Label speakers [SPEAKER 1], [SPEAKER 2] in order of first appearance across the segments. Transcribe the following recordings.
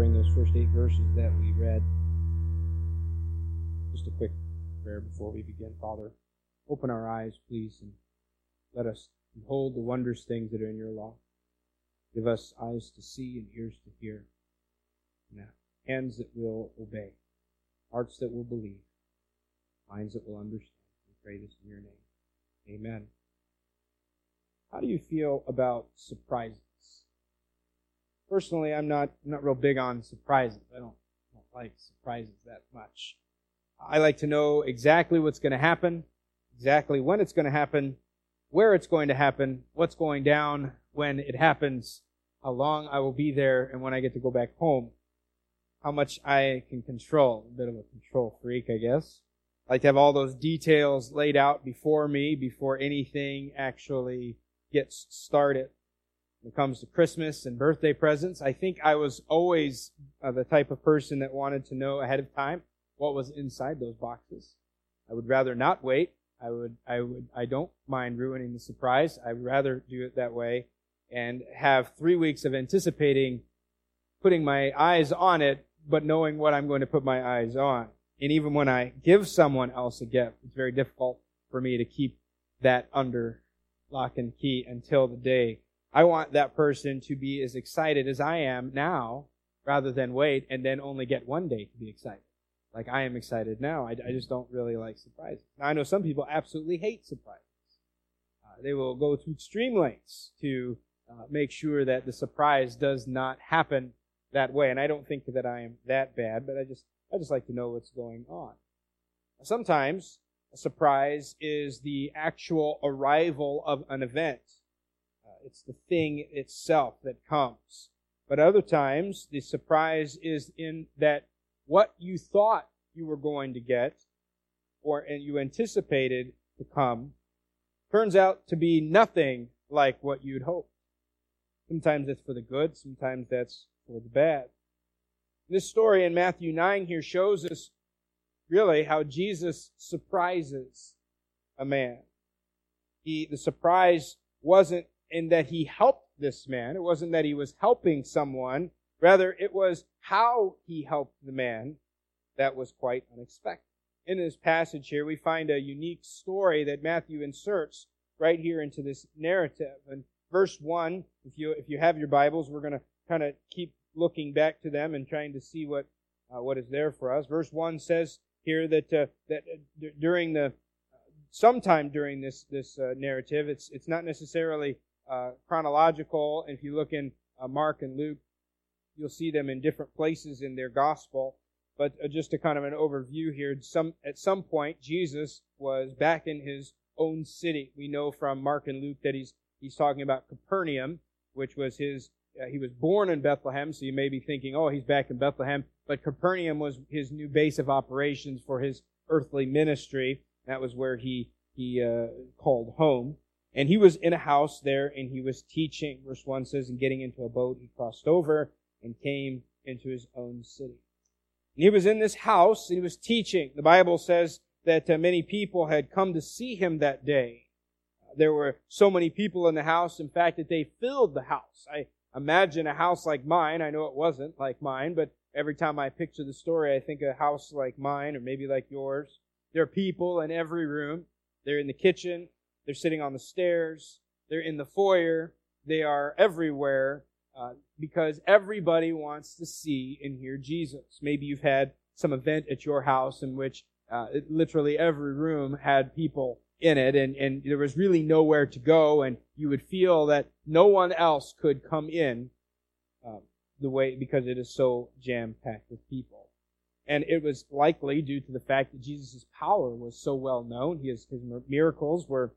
[SPEAKER 1] covering those first eight verses that we read. Just a quick prayer before we begin. Father, open our eyes, please, and let us behold the wondrous things that are in your law. Give us eyes to see and ears to hear, and hands that will obey, hearts that will believe, minds that will understand. We pray this in your name. Amen. How do you feel about surprises? Personally, I'm not I'm not real big on surprises. I don't, don't like surprises that much. I like to know exactly what's going to happen, exactly when it's going to happen, where it's going to happen, what's going down when it happens, how long I will be there, and when I get to go back home. How much I can control. A bit of a control freak, I guess. I like to have all those details laid out before me before anything actually gets started. When it comes to Christmas and birthday presents, I think I was always uh, the type of person that wanted to know ahead of time what was inside those boxes. I would rather not wait. I would, I would, I don't mind ruining the surprise. I'd rather do it that way and have three weeks of anticipating putting my eyes on it, but knowing what I'm going to put my eyes on. And even when I give someone else a gift, it's very difficult for me to keep that under lock and key until the day. I want that person to be as excited as I am now rather than wait and then only get one day to be excited. Like I am excited now. I, I just don't really like surprises. Now, I know some people absolutely hate surprises. Uh, they will go to extreme lengths to uh, make sure that the surprise does not happen that way. And I don't think that I am that bad, but I just I just like to know what's going on. Sometimes a surprise is the actual arrival of an event. It's the thing itself that comes. But other times, the surprise is in that what you thought you were going to get or and you anticipated to come turns out to be nothing like what you'd hoped. Sometimes it's for the good, sometimes that's for the bad. This story in Matthew 9 here shows us really how Jesus surprises a man. He, the surprise wasn't in that he helped this man. It wasn't that he was helping someone. Rather, it was how he helped the man that was quite unexpected. In this passage here, we find a unique story that Matthew inserts right here into this narrative. And verse 1, if you, if you have your Bibles, we're going to kind of keep looking back to them and trying to see what, uh, what is there for us. Verse 1 says, here that uh, that uh, during the sometime during this this uh, narrative, it's it's not necessarily uh, chronological. If you look in uh, Mark and Luke, you'll see them in different places in their gospel. But uh, just a kind of an overview here, some at some point Jesus was back in his own city. We know from Mark and Luke that he's he's talking about Capernaum, which was his uh, he was born in Bethlehem, so you may be thinking, oh, he's back in Bethlehem. But Capernaum was his new base of operations for his earthly ministry. That was where he he uh, called home. And he was in a house there, and he was teaching. Verse one says, "And getting into a boat, he crossed over and came into his own city." And he was in this house, and he was teaching. The Bible says that uh, many people had come to see him that day. There were so many people in the house, in fact, that they filled the house. I imagine a house like mine. I know it wasn't like mine, but every time I picture the story, I think a house like mine or maybe like yours. There are people in every room. They're in the kitchen. They're sitting on the stairs. They're in the foyer. They are everywhere uh, because everybody wants to see and hear Jesus. Maybe you've had some event at your house in which uh, it, literally every room had people in it and, and there was really nowhere to go and you would feel that no one else could come in um, the way because it is so jam packed with people. And it was likely due to the fact that Jesus' power was so well known. His, his miracles were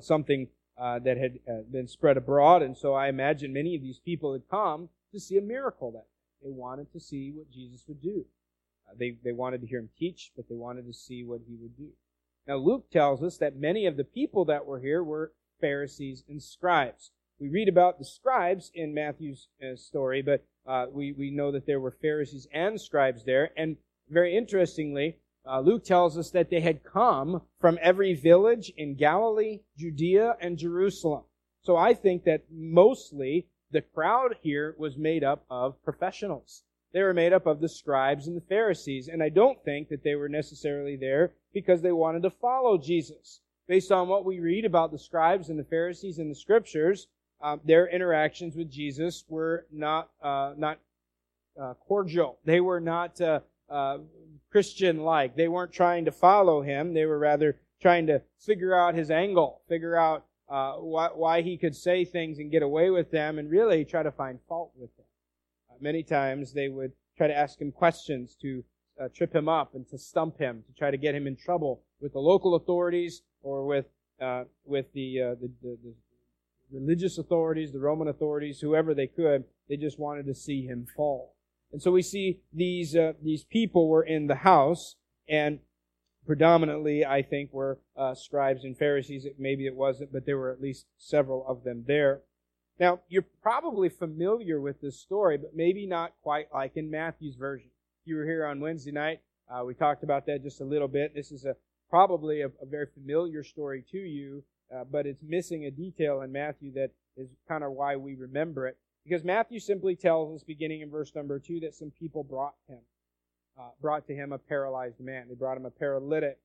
[SPEAKER 1] something uh, that had uh, been spread abroad. And so I imagine many of these people had come to see a miracle that they wanted to see what Jesus would do. Uh, they, they wanted to hear him teach, but they wanted to see what he would do. Now, Luke tells us that many of the people that were here were Pharisees and scribes. We read about the scribes in Matthew's uh, story, but uh, we, we know that there were Pharisees and scribes there. And very interestingly, uh, Luke tells us that they had come from every village in Galilee, Judea, and Jerusalem. So I think that mostly the crowd here was made up of professionals. They were made up of the scribes and the Pharisees, and I don't think that they were necessarily there because they wanted to follow Jesus. Based on what we read about the scribes and the Pharisees in the scriptures, uh, their interactions with Jesus were not uh, not uh, cordial. They were not uh, uh, Christian-like. They weren't trying to follow him. They were rather trying to figure out his angle, figure out uh, why, why, he could say things and get away with them, and really try to find fault with them. Uh, many times they would try to ask him questions to uh, trip him up and to stump him, to try to get him in trouble with the local authorities or with uh, with the, uh, the, the, the religious authorities, the Roman authorities, whoever they could. They just wanted to see him fall. And so we see these uh, these people were in the house, and predominantly, I think, were uh, scribes and Pharisees. Maybe it wasn't, but there were at least several of them there. Now, you're probably familiar with this story, but maybe not quite like in Matthew's version. If you were here on Wednesday night, uh, we talked about that just a little bit. This is a probably a, a very familiar story to you, uh, but it's missing a detail in Matthew that is kind of why we remember it. Because Matthew simply tells us, beginning in verse number two, that some people brought him uh, brought to him a paralyzed man. They brought him a paralytic.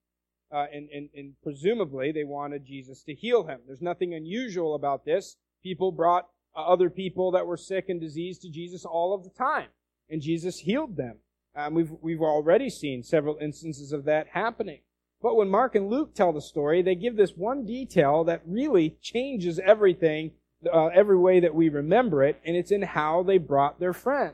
[SPEAKER 1] Uh, and, and, and presumably they wanted Jesus to heal him. There's nothing unusual about this. People brought uh, other people that were sick and diseased to Jesus all of the time, and Jesus healed them. Um, we've, we've already seen several instances of that happening. But when Mark and Luke tell the story, they give this one detail that really changes everything, uh, every way that we remember it, and it's in how they brought their friend.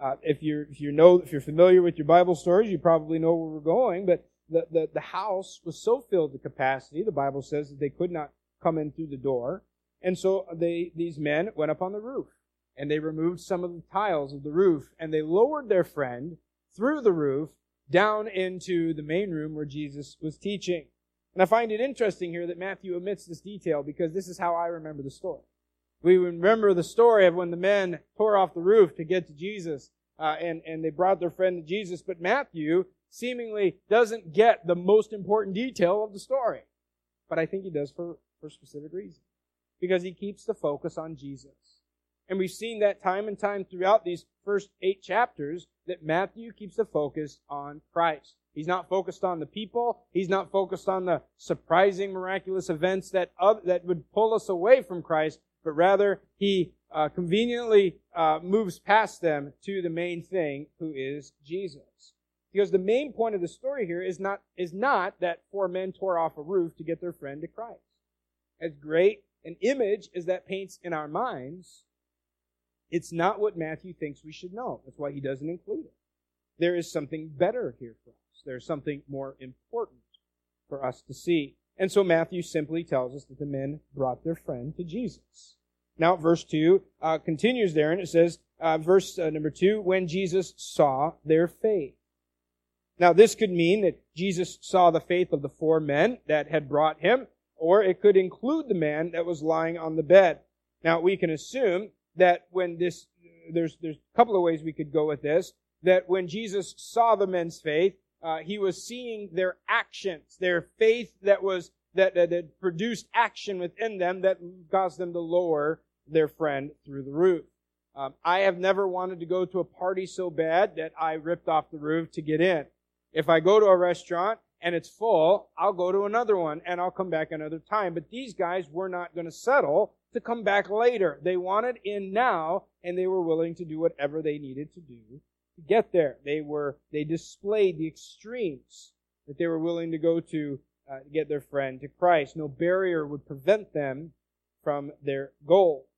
[SPEAKER 1] Uh, if you if you know if you're familiar with your Bible stories, you probably know where we're going. But the, the the house was so filled to capacity. The Bible says that they could not come in through the door, and so they these men went up on the roof and they removed some of the tiles of the roof and they lowered their friend through the roof down into the main room where Jesus was teaching. And I find it interesting here that Matthew omits this detail because this is how I remember the story. We remember the story of when the men tore off the roof to get to Jesus, uh, and, and they brought their friend to Jesus, but Matthew seemingly doesn't get the most important detail of the story. But I think he does for, for specific reason. Because he keeps the focus on Jesus. And we've seen that time and time throughout these first eight chapters that Matthew keeps the focus on Christ. He's not focused on the people. He's not focused on the surprising, miraculous events that, uh, that would pull us away from Christ, but rather he uh, conveniently uh, moves past them to the main thing, who is Jesus. Because the main point of the story here is not is not that four men tore off a roof to get their friend to Christ. As great an image as that paints in our minds, it's not what Matthew thinks we should know. That's why he doesn't include it. There is something better here for us. There's something more important for us to see. And so Matthew simply tells us that the men brought their friend to Jesus. Now, verse 2 uh, continues there, and it says, uh, verse uh, number 2, when Jesus saw their faith. Now, this could mean that Jesus saw the faith of the four men that had brought him, or it could include the man that was lying on the bed. Now, we can assume that when this, there's, there's a couple of ways we could go with this, that when Jesus saw the men's faith, uh, he was seeing their actions, their faith that was that, that, that produced action within them that caused them to lower their friend through the roof. Um, I have never wanted to go to a party so bad that I ripped off the roof to get in. If I go to a restaurant and it's full, I'll go to another one and I'll come back another time. But these guys were not going to settle to come back later. They wanted in now and they were willing to do whatever they needed to do to get there. They were, they displayed the extremes that they were willing to go to uh, to get their friend to Christ. No barrier would prevent them from their goal.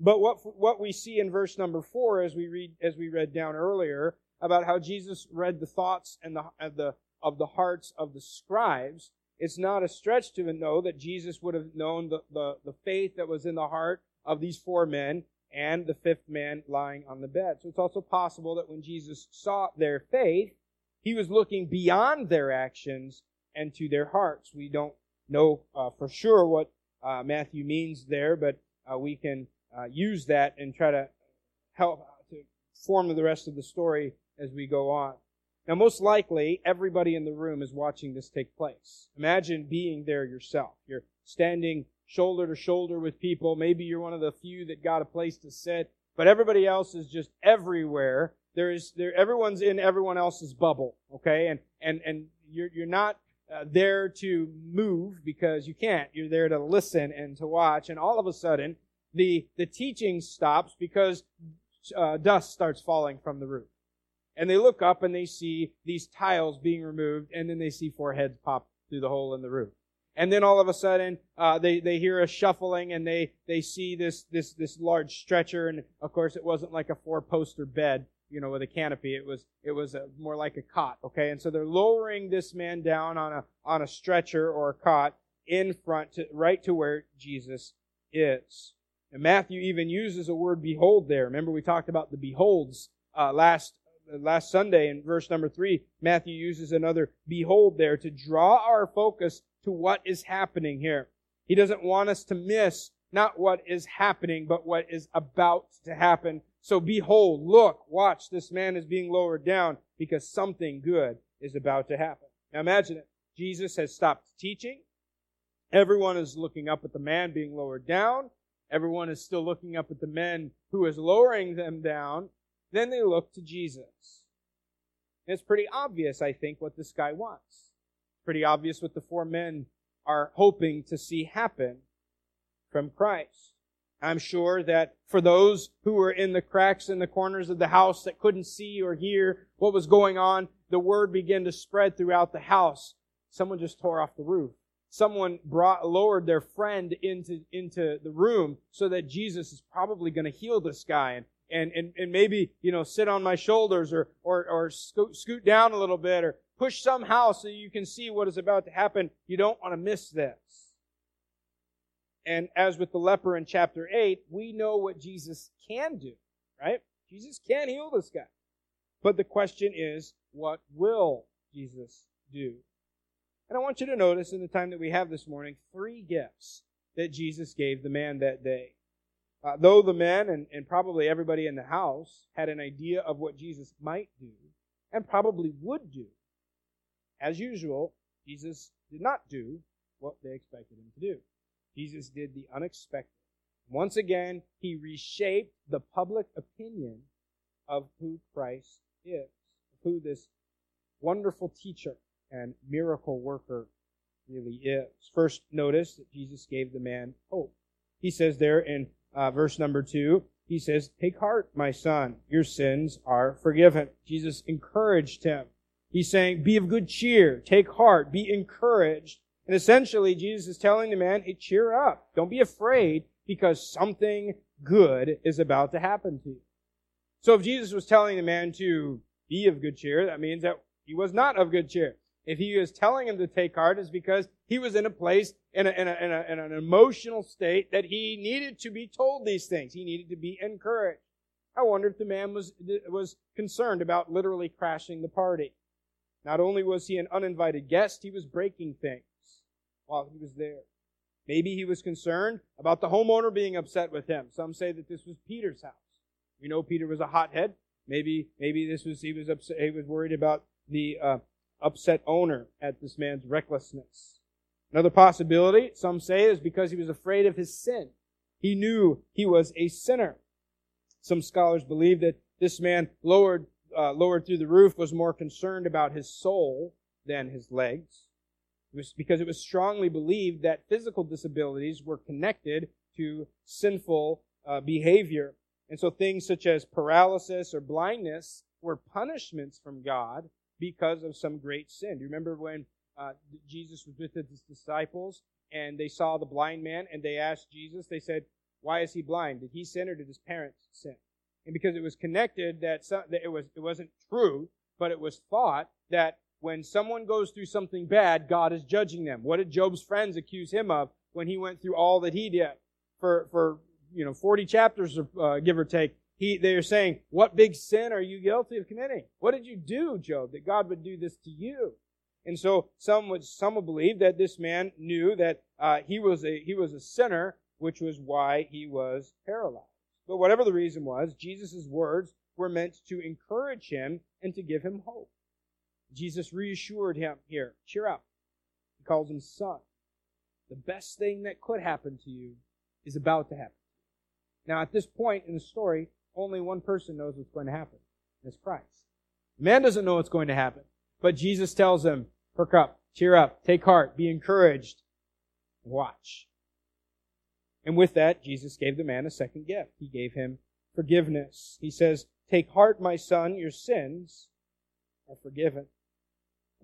[SPEAKER 1] But what what we see in verse number four, as we read as we read down earlier, about how Jesus read the thoughts and the of the of the hearts of the scribes, it's not a stretch to know that Jesus would have known the, the, the faith that was in the heart of these four men and the fifth man lying on the bed. So it's also possible that when Jesus saw their faith, he was looking beyond their actions and to their hearts. We don't know uh, for sure what uh, Matthew means there, but uh, we can uh, use that and try to help to form the rest of the story as we go on. Now, most likely, everybody in the room is watching this take place. Imagine being there yourself. You're standing shoulder to shoulder with people. Maybe you're one of the few that got a place to sit, but everybody else is just everywhere. There is there everyone's in everyone else's bubble, okay? And and and you're you're not uh, there to move because you can't. You're there to listen and to watch. And all of a sudden, the the teaching stops because uh, dust starts falling from the roof. And they look up and they see these tiles being removed, and then they see four heads pop through the hole in the roof. And then all of a sudden, uh, they, they hear a shuffling and they, they see this, this, this large stretcher. And of course, it wasn't like a four poster bed, you know, with a canopy. It was, it was a, more like a cot. Okay. And so they're lowering this man down on a, on a stretcher or a cot in front to, right to where Jesus is. And Matthew even uses a word behold there. Remember we talked about the beholds, uh, last last Sunday in verse number three, Matthew uses another behold there to draw our focus to what is happening here. He doesn't want us to miss not what is happening, but what is about to happen. So behold, look, watch, this man is being lowered down because something good is about to happen. Now imagine it. Jesus has stopped teaching. Everyone is looking up at the man being lowered down. Everyone is still looking up at the men who is lowering them down. Then they look to Jesus. And it's pretty obvious, I think, what this guy wants. Pretty obvious what the four men are hoping to see happen from Christ. I'm sure that for those who were in the cracks in the corners of the house that couldn't see or hear what was going on, the word began to spread throughout the house. Someone just tore off the roof. Someone brought, lowered their friend into, into the room so that Jesus is probably going to heal this guy. And and, and, and maybe, you know, sit on my shoulders or, or, or scoot, scoot down a little bit or push somehow so you can see what is about to happen. You don't want to miss this. And as with the leper in chapter 8, we know what Jesus can do, right? Jesus can heal this guy. But the question is, what will Jesus do? And I want you to notice in the time that we have this morning, three gifts that Jesus gave the man that day. Uh, though the men and, and probably everybody in the house had an idea of what Jesus might do and probably would do, as usual, Jesus did not do what they expected him to do. Jesus did the unexpected. Once again, he reshaped the public opinion of who Christ is, who this wonderful teacher and miracle worker really is. First, notice that Jesus gave the man hope. He says there in uh, verse number two, he says, Take heart, my son, your sins are forgiven. Jesus encouraged him. He's saying, Be of good cheer, take heart, be encouraged. And essentially, Jesus is telling the man, Hey, cheer up. Don't be afraid because something good is about to happen to you. So if Jesus was telling the man to be of good cheer, that means that he was not of good cheer. If he was telling him to take heart, it's because he was in a place, in, a, in, a, in, a, in an emotional state that he needed to be told these things. He needed to be encouraged. I wonder if the man was, was concerned about literally crashing the party. Not only was he an uninvited guest, he was breaking things while he was there. Maybe he was concerned about the homeowner being upset with him. Some say that this was Peter's house. We know Peter was a hothead. Maybe, maybe this was, he was upset, he was worried about the, uh, upset owner at this man's recklessness. Another possibility, some say, is because he was afraid of his sin. He knew he was a sinner. Some scholars believe that this man lowered, uh, lowered through the roof was more concerned about his soul than his legs. It was because it was strongly believed that physical disabilities were connected to sinful uh, behavior. And so things such as paralysis or blindness were punishments from God because of some great sin. Do you remember when uh, Jesus was with his disciples and they saw the blind man and they asked Jesus, they said, why is he blind? Did he sin or did his parents sin? And because it was connected that, some, that it was it wasn't true, but it was thought that when someone goes through something bad, God is judging them. What did Job's friends accuse him of when he went through all that he did for for you know 40 chapters, uh, give or take? he, they are saying, what big sin are you guilty of committing? What did you do, Job, that God would do this to you? And so some would, some would believe that this man knew that uh, he was a he was a sinner, which was why he was paralyzed. But whatever the reason was, Jesus' words were meant to encourage him and to give him hope. Jesus reassured him here, cheer up. He calls him son. the best thing that could happen to you is about to happen. Now, at this point in the story, only one person knows what's going to happen. It's Christ. Man doesn't know what's going to happen. But Jesus tells him, perk up, cheer up, take heart, be encouraged, watch. And with that, Jesus gave the man a second gift. He gave him forgiveness. He says, Take heart, my son, your sins are forgiven.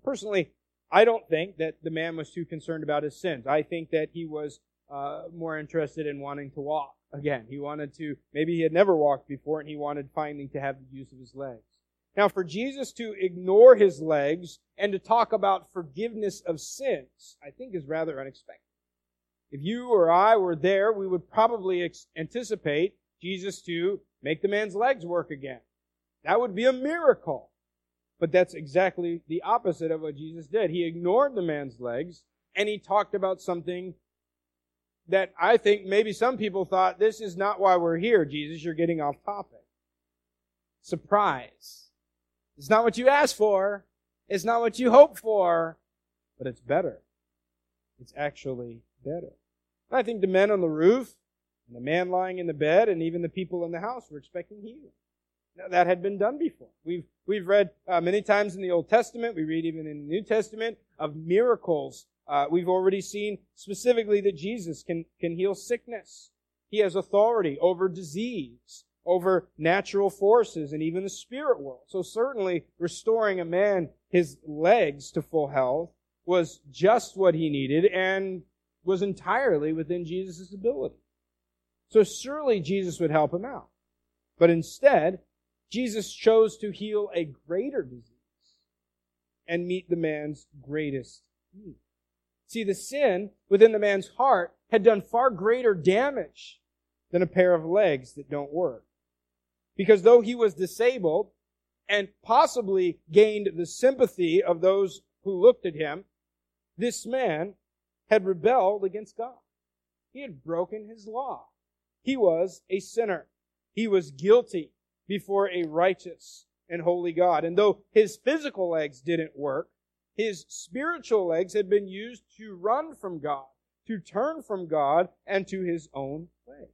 [SPEAKER 1] Personally, I don't think that the man was too concerned about his sins. I think that he was uh, more interested in wanting to walk again. He wanted to, maybe he had never walked before and he wanted finally to have the use of his legs. Now, for Jesus to ignore his legs and to talk about forgiveness of sins, I think is rather unexpected. If you or I were there, we would probably ex- anticipate Jesus to make the man's legs work again. That would be a miracle. But that's exactly the opposite of what Jesus did. He ignored the man's legs and he talked about something that I think maybe some people thought, this is not why we're here, Jesus. You're getting off topic. Surprise. It's not what you asked for. It's not what you hoped for, but it's better. It's actually better. I think the men on the roof, and the man lying in the bed, and even the people in the house were expecting healing. Now, that had been done before. We've, we've read uh, many times in the Old Testament, we read even in the New Testament, of miracles. Uh, we've already seen specifically that Jesus can, can heal sickness. He has authority over disease, over natural forces, and even the spirit world. So certainly restoring a man his legs to full health was just what he needed and was entirely within Jesus' ability. So surely Jesus would help him out. But instead, Jesus chose to heal a greater disease and meet the man's greatest need. See, the sin within the man's heart had done far greater damage than a pair of legs that don't work. Because though he was disabled and possibly gained the sympathy of those who looked at him, this man had rebelled against God. He had broken his law. He was a sinner. He was guilty before a righteous and holy God. And though his physical legs didn't work, his spiritual legs had been used to run from God, to turn from God and to his own way.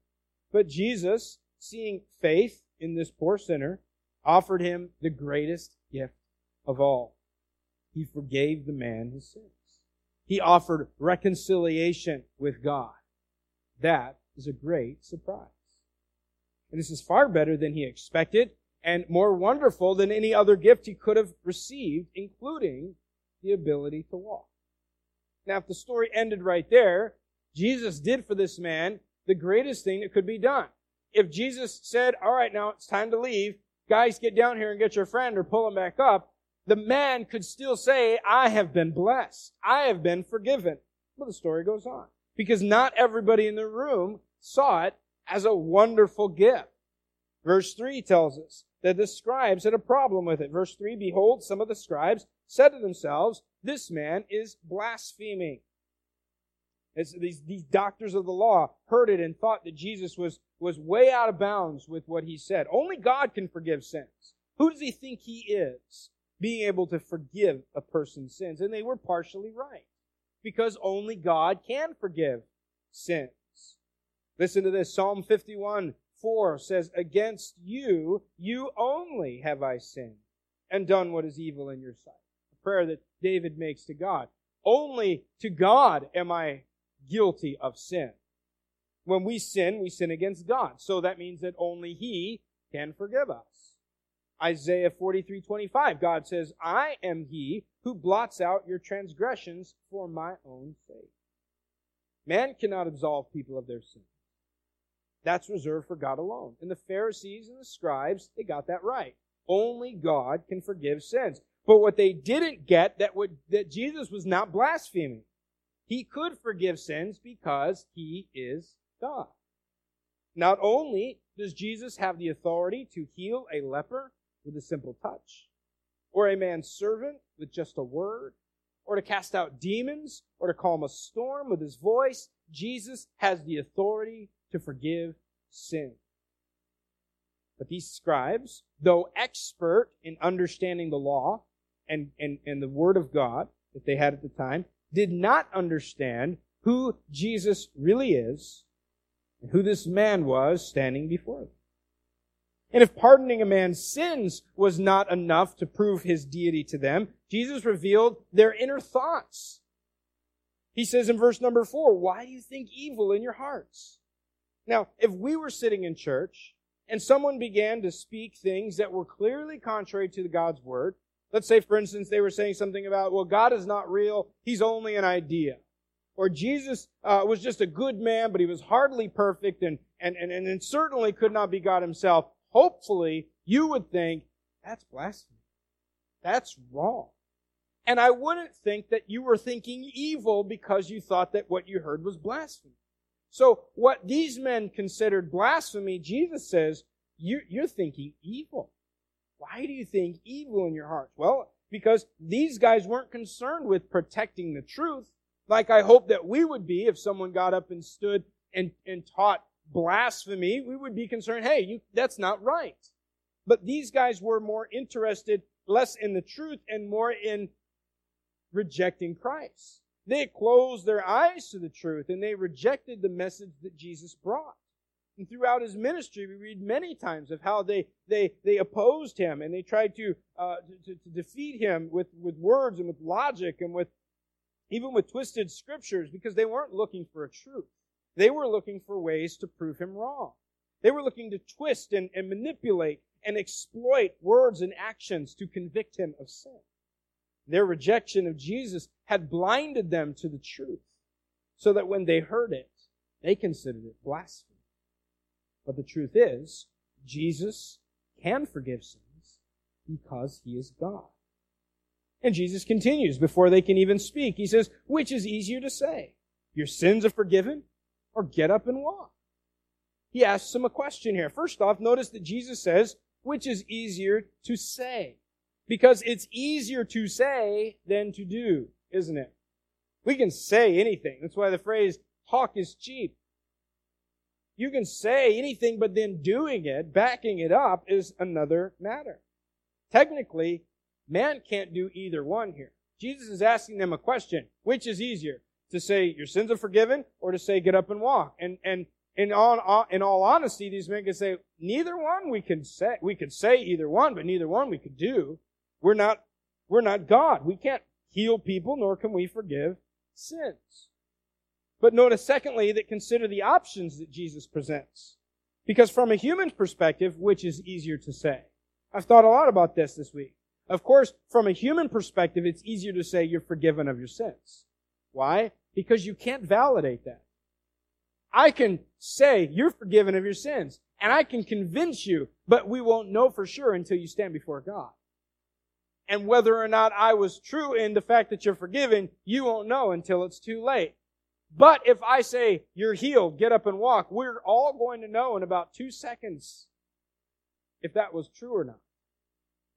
[SPEAKER 1] But Jesus, seeing faith in this poor sinner, offered him the greatest gift of all. He forgave the man his sins. He offered reconciliation with God. That is a great surprise. And this is far better than he expected and more wonderful than any other gift he could have received, including the ability to walk. Now, if the story ended right there, Jesus did for this man the greatest thing that could be done. If Jesus said, all right, now it's time to leave, guys, get down here and get your friend or pull him back up, the man could still say, I have been blessed. I have been forgiven. Well, the story goes on. Because not everybody in the room saw it as a wonderful gift. Verse 3 tells us that the scribes had a problem with it. Verse 3, behold, some of the scribes said to themselves, this man is blaspheming. As these, these doctors of the law heard it and thought that Jesus was, was way out of bounds with what he said. Only God can forgive sins. Who does he think he is? Being able to forgive a person's sins. And they were partially right. Because only God can forgive sins. Listen to this. Psalm 51, 4 says, Against you, you only have I sinned and done what is evil in your sight. A prayer that David makes to God. Only to God am I guilty of sin. When we sin, we sin against God. So that means that only He can forgive us. Isaiah 43, 25, God says, I am he who blots out your transgressions for my own sake. Man cannot absolve people of their sins. That's reserved for God alone. And the Pharisees and the scribes, they got that right. Only God can forgive sins. But what they didn't get that would, that Jesus was not blaspheming. He could forgive sins because he is God. Not only does Jesus have the authority to heal a leper, with a simple touch, or a man's servant with just a word, or to cast out demons, or to calm a storm with his voice. Jesus has the authority to forgive sin. But these scribes, though expert in understanding the law and, and, and the word of God that they had at the time, did not understand who Jesus really is and who this man was standing before them. And if pardoning a man's sins was not enough to prove his deity to them, Jesus revealed their inner thoughts. He says in verse number four, why do you think evil in your hearts? Now, if we were sitting in church and someone began to speak things that were clearly contrary to God's word, let's say, for instance, they were saying something about, well, God is not real, He's only an idea. Or Jesus uh, was just a good man, but he was hardly perfect and, and, and, and certainly could not be God himself hopefully you would think, that's blasphemy. That's wrong. And I wouldn't think that you were thinking evil because you thought that what you heard was blasphemy. So what these men considered blasphemy, Jesus says, you're, thinking evil. Why do you think evil in your hearts? Well, because these guys weren't concerned with protecting the truth, like I hope that we would be if someone got up and stood and, and taught blasphemy, we would be concerned, hey, you, that's not right. But these guys were more interested less in the truth and more in rejecting Christ. They closed their eyes to the truth and they rejected the message that Jesus brought. And throughout his ministry, we read many times of how they, they, they opposed him and they tried to, uh, to, to defeat him with, with words and with logic and with, even with twisted scriptures because they weren't looking for a truth. They were looking for ways to prove him wrong. They were looking to twist and, and manipulate and exploit words and actions to convict him of sin. Their rejection of Jesus had blinded them to the truth so that when they heard it, they considered it blasphemy. But the truth is, Jesus can forgive sins because he is God. And Jesus continues before they can even speak. He says, which is easier to say? Your sins are forgiven or get up and walk. He asks him a question here. First off, notice that Jesus says, which is easier to say? Because it's easier to say than to do, isn't it? We can say anything. That's why the phrase talk is cheap. You can say anything, but then doing it, backing it up, is another matter. Technically, man can't do either one here. Jesus is asking them a question. Which is easier? To say your sins are forgiven or to say get up and walk. And, and in all, in all honesty, these men could say, neither one we can say, we could say either one, but neither one we could do. We're not, we're not God. We can't heal people, nor can we forgive sins. But notice secondly that consider the options that Jesus presents. Because from a human perspective, which is easier to say? I've thought a lot about this this week. Of course, from a human perspective, it's easier to say you're forgiven of your sins. Why? Because you can't validate that. I can say you're forgiven of your sins, and I can convince you, but we won't know for sure until you stand before God. And whether or not I was true in the fact that you're forgiven, you won't know until it's too late. But if I say you're healed, get up and walk, we're all going to know in about two seconds if that was true or not.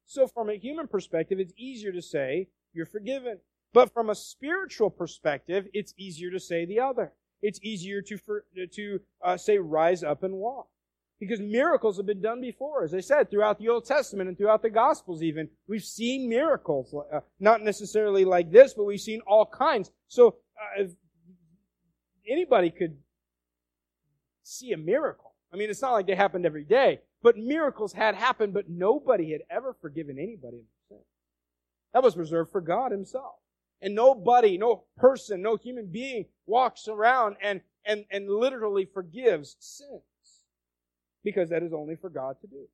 [SPEAKER 1] So from a human perspective, it's easier to say you're forgiven. But from a spiritual perspective, it's easier to say the other. It's easier to, for, to uh, say rise up and walk. Because miracles have been done before. As I said, throughout the Old Testament and throughout the Gospels even, we've seen miracles. Uh, not necessarily like this, but we've seen all kinds. So, uh, anybody could see a miracle. I mean, it's not like they happened every day, but miracles had happened, but nobody had ever forgiven anybody. That was reserved for God Himself. And nobody, no person, no human being walks around and, and, and literally forgives sins. Because that is only for God to do.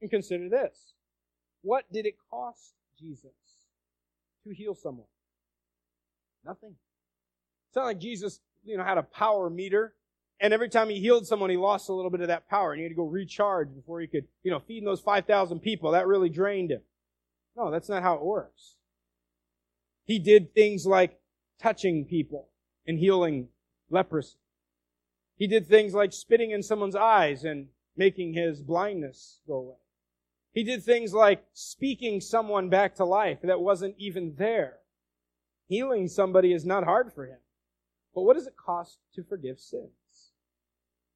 [SPEAKER 1] And consider this. What did it cost Jesus to heal someone? Nothing. It's not like Jesus, you know, had a power meter and every time he healed someone, he lost a little bit of that power and he had to go recharge before he could, you know, feed those 5,000 people. That really drained him. No, that's not how it works. He did things like touching people and healing leprosy. He did things like spitting in someone's eyes and making his blindness go away. He did things like speaking someone back to life that wasn't even there. Healing somebody is not hard for him. But what does it cost to forgive sins?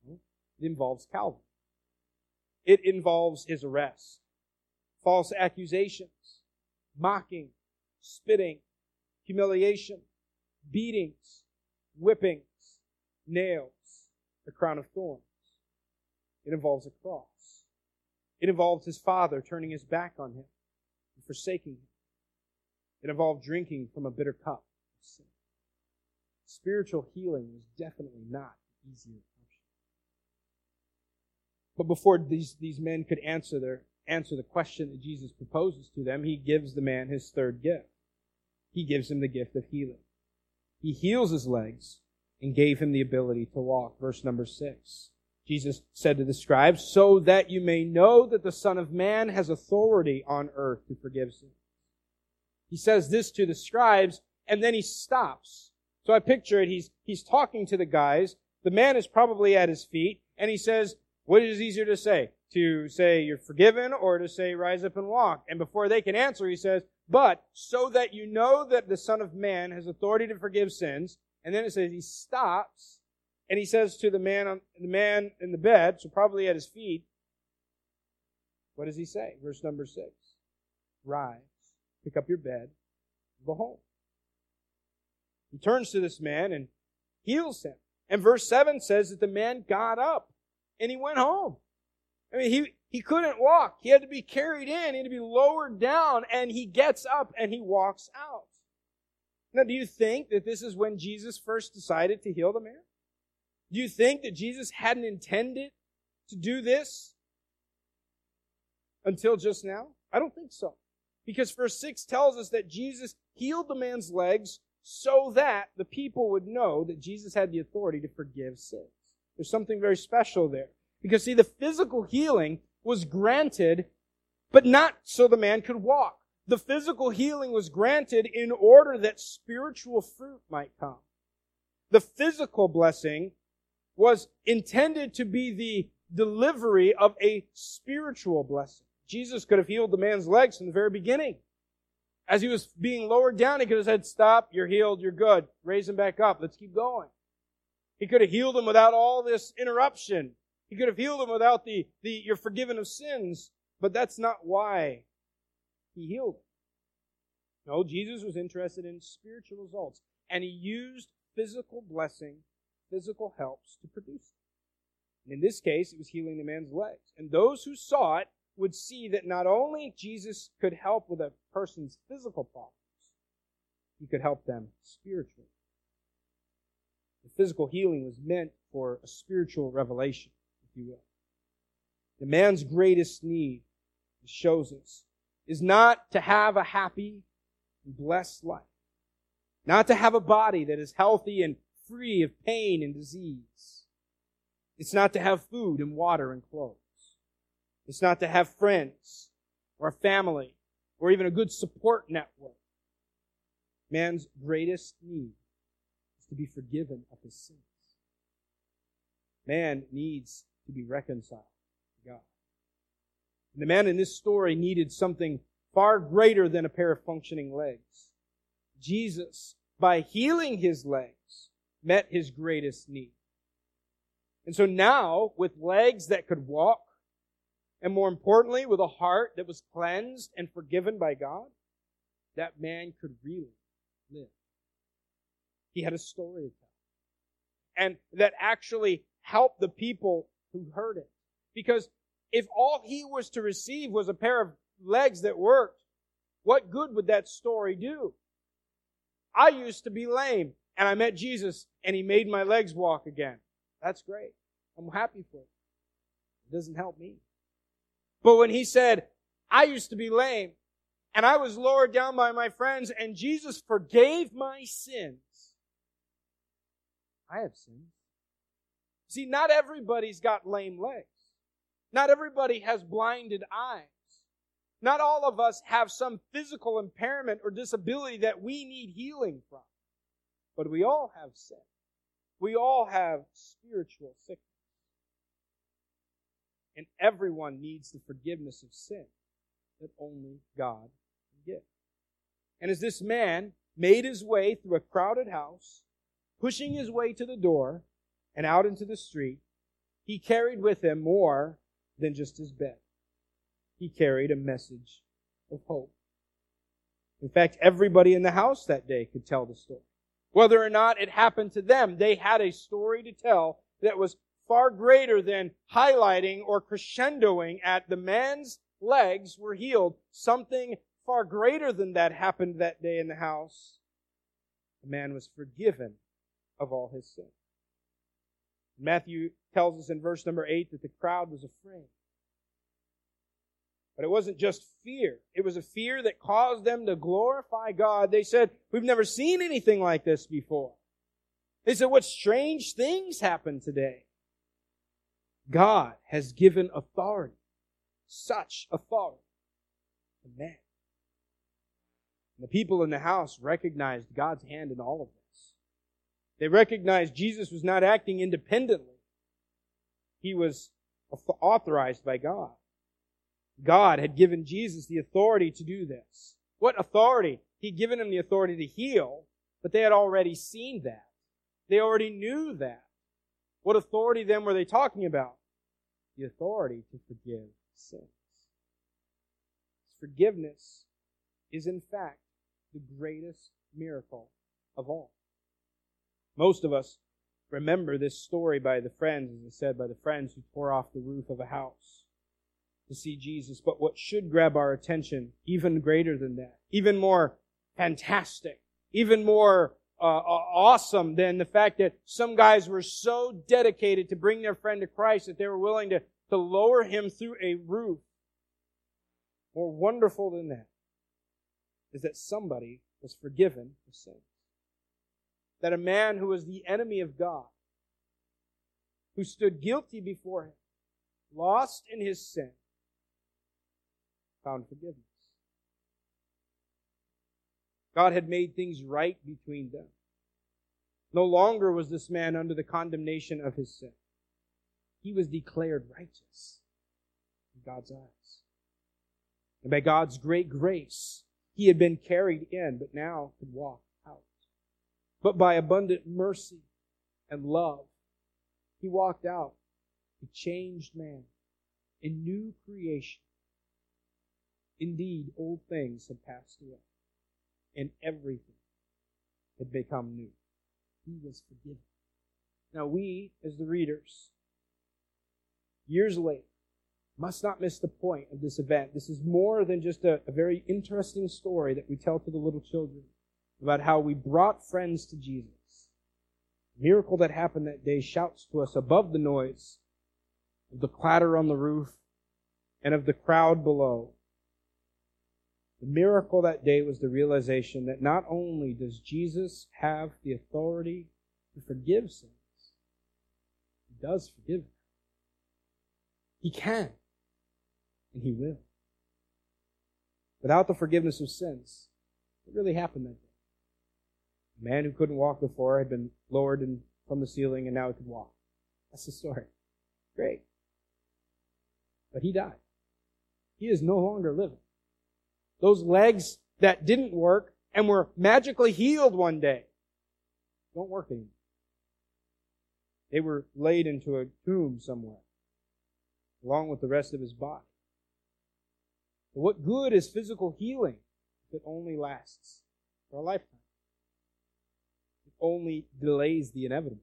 [SPEAKER 1] It involves Calvary. It involves his arrest, false accusations, mocking, spitting, humiliation, beatings, whippings, nails, a crown of thorns. It involves a cross. It involves his father turning his back on him and forsaking him. It involved drinking from a bitter cup of sin. Spiritual healing was definitely not easier function. But before these, these men could answer their answer the question that Jesus proposes to them, he gives the man his third gift. He gives him the gift of healing. He heals his legs and gave him the ability to walk. Verse number six. Jesus said to the scribes, so that you may know that the Son of Man has authority on earth to forgive sins. He says this to the scribes, and then he stops. So I picture it, he's, he's talking to the guys, the man is probably at his feet, and he says, what is easier to say? To say you're forgiven or to say rise up and walk? And before they can answer, he says, but so that you know that the Son of Man has authority to forgive sins, and then it says he stops, and he says to the man on the man in the bed, so probably at his feet, what does he say? Verse number six. Rise, pick up your bed, go home. He turns to this man and heals him. And verse 7 says that the man got up and he went home. I mean, he, he couldn't walk. He had to be carried in. He had to be lowered down and he gets up and he walks out. Now, do you think that this is when Jesus first decided to heal the man? Do you think that Jesus hadn't intended to do this until just now? I don't think so. Because verse 6 tells us that Jesus healed the man's legs so that the people would know that Jesus had the authority to forgive sins. There's something very special there. Because see, the physical healing was granted, but not so the man could walk. The physical healing was granted in order that spiritual fruit might come. The physical blessing was intended to be the delivery of a spiritual blessing. Jesus could have healed the man's legs from the very beginning. As he was being lowered down, he could have said, stop, you're healed, you're good. Raise him back up. Let's keep going. He could have healed him without all this interruption. He could have healed him without the, the, you're forgiven of sins. But that's not why he healed him. No, Jesus was interested in spiritual results. And he used physical blessing physical helps to produce it. And in this case, it was healing the man's legs. And those who saw it would see that not only Jesus could help with a person's physical problems, he could help them spiritually. The physical healing was meant for a spiritual revelation, you will. The man's greatest need, it shows us, is not to have a happy and blessed life. Not to have a body that is healthy and free of pain and disease. It's not to have food and water and clothes. It's not to have friends or family or even a good support network. Man's greatest need is to be forgiven of his sins. Man needs to be reconciled to God. And the man in this story needed something far greater than a pair of functioning legs. Jesus, by healing his legs, met his greatest need. And so now, with legs that could walk, and more importantly, with a heart that was cleansed and forgiven by God, that man could really live. He had a story to tell. And that actually helped the people who heard it. Because if all he was to receive was a pair of legs that worked, what good would that story do? I used to be lame and I met Jesus and he made my legs walk again. That's great. I'm happy for it. It doesn't help me. But when he said, I used to be lame and I was lowered down by my friends and Jesus forgave my sins. I have sins. See, not everybody's got lame legs. Not everybody has blinded eyes. Not all of us have some physical impairment or disability that we need healing from. But we all have sin. We all have spiritual sickness. And everyone needs the forgiveness of sin that only God can give. And as this man made his way through a crowded house, pushing his way to the door and out into the street, he carried with him more than just his bed. He carried a message of hope. In fact, everybody in the house that day could tell the story. Whether or not it happened to them, they had a story to tell that was far greater than highlighting or crescendoing at the man's legs were healed. Something far greater than that happened that day in the house. The man was forgiven of all his sin. Matthew tells us in verse number 8 that the crowd was afraid. But it wasn't just fear. It was a fear that caused them to glorify God. They said, we've never seen anything like this before. They said, what strange things happen today? God has given authority, such authority to man. And the people in the house recognized God's hand in all of this. They recognized Jesus was not acting independently. He was authorized by God. God had given Jesus the authority to do this. What authority? He'd given him the authority to heal, but they had already seen that. They already knew that. What authority then were they talking about? The authority to forgive sins. Forgiveness is in fact the greatest miracle of all. Most of us remember this story by the friends, as I said, by the friends who tore off the roof of a house to see Jesus. But what should grab our attention, even greater than that, even more fantastic, even more uh, awesome than the fact that some guys were so dedicated to bring their friend to Christ that they were willing to, to lower him through a roof. More wonderful than that is that somebody was forgiven of sins. That a man who was the enemy of God, who stood guilty before him, lost in his sin, found forgiveness. God had made things right between them. No longer was this man under the condemnation of his sin. He was declared righteous in God's eyes. And by God's great grace, he had been carried in, but now could walk. But by abundant mercy and love, he walked out a changed man, a new creation, Indeed, old things had passed away, and everything had become new. He was forgiven. Now, we, as the readers, years later, must not miss the point of this event. This is more than just a, a very interesting story that we tell to the little children about how we brought friends to Jesus. The miracle that happened that day shouts to us above the noise of the clatter on the roof and of the crowd below the miracle that day was the realization that not only does Jesus have the authority to forgive sins, he does forgive them. He can, and he will. Without the forgiveness of sins, what really happened that day? A man who couldn't walk before had been lowered in, from the ceiling and now he could walk. That's the story. Great. But he died. He is no longer living. Those legs that didn't work and were magically healed one day don't work anymore. They were laid into a tomb somewhere, along with the rest of his body. But what good is physical healing if it only lasts for a lifetime? Only delays the inevitable.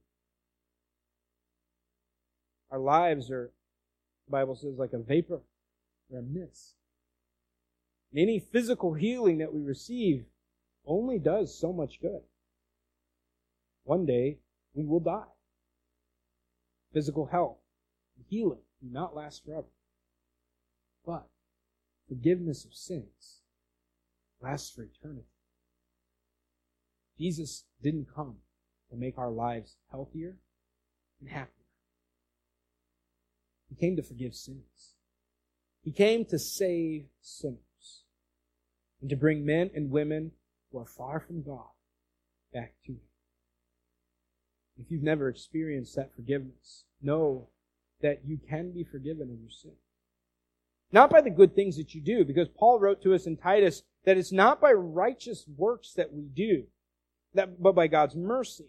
[SPEAKER 1] Our lives are, the Bible says, like a vapor or a mist. And any physical healing that we receive only does so much good. One day, we will die. Physical health and healing do not last forever. But forgiveness of sins lasts for eternity. Jesus didn't come to make our lives healthier and happier. He came to forgive sins. He came to save sinners and to bring men and women who are far from God back to Him. If you've never experienced that forgiveness, know that you can be forgiven of your sin. Not by the good things that you do, because Paul wrote to us in Titus that it's not by righteous works that we do, that, but by God's mercy.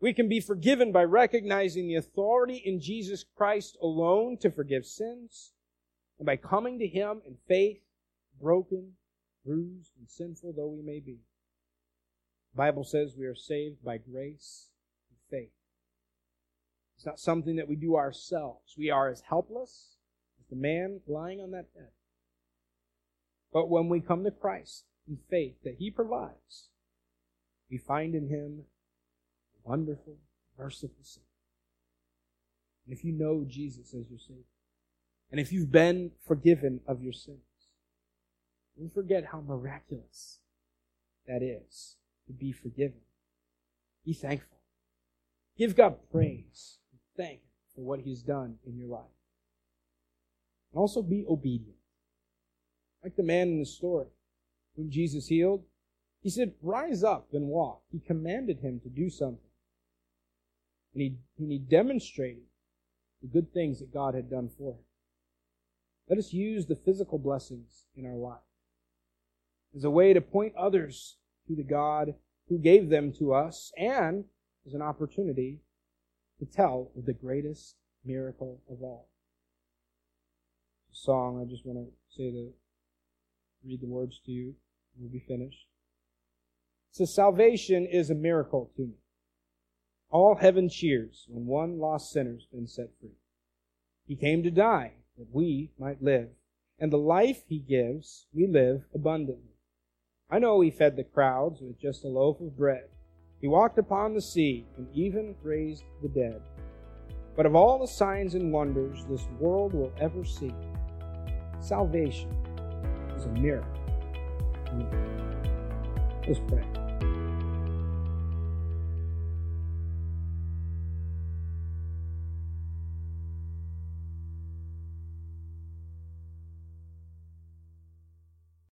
[SPEAKER 1] We can be forgiven by recognizing the authority in Jesus Christ alone to forgive sins, and by coming to Him in faith broken, bruised, and sinful though we may be. The Bible says we are saved by grace and faith. It's not something that we do ourselves. We are as helpless as the man lying on that bed. But when we come to Christ in faith that He provides, we find in Him a wonderful, merciful Savior. And if you know Jesus as your Savior, and if you've been forgiven of your sins, don't forget how miraculous that is to be forgiven. Be thankful. Give God praise and thank Him for what He's done in your life. And also be obedient. Like the man in the story whom Jesus healed, he said, Rise up and walk. He commanded him to do something. And he, and he demonstrated the good things that God had done for him. Let us use the physical blessings in our life as a way to point others to the God who gave them to us and as an opportunity to tell of the greatest miracle of all. A song, I just want to say the read the words to you. We'll be finished. Says, Salvation is a miracle to me. All heaven cheers when one lost sinner's been set free. He came to die that we might live, and the life he gives, we live abundantly. I know he fed the crowds with just a loaf of bread. He walked upon the sea and even raised the dead. But of all the signs and wonders this world will ever see, salvation is a miracle. Let's pray.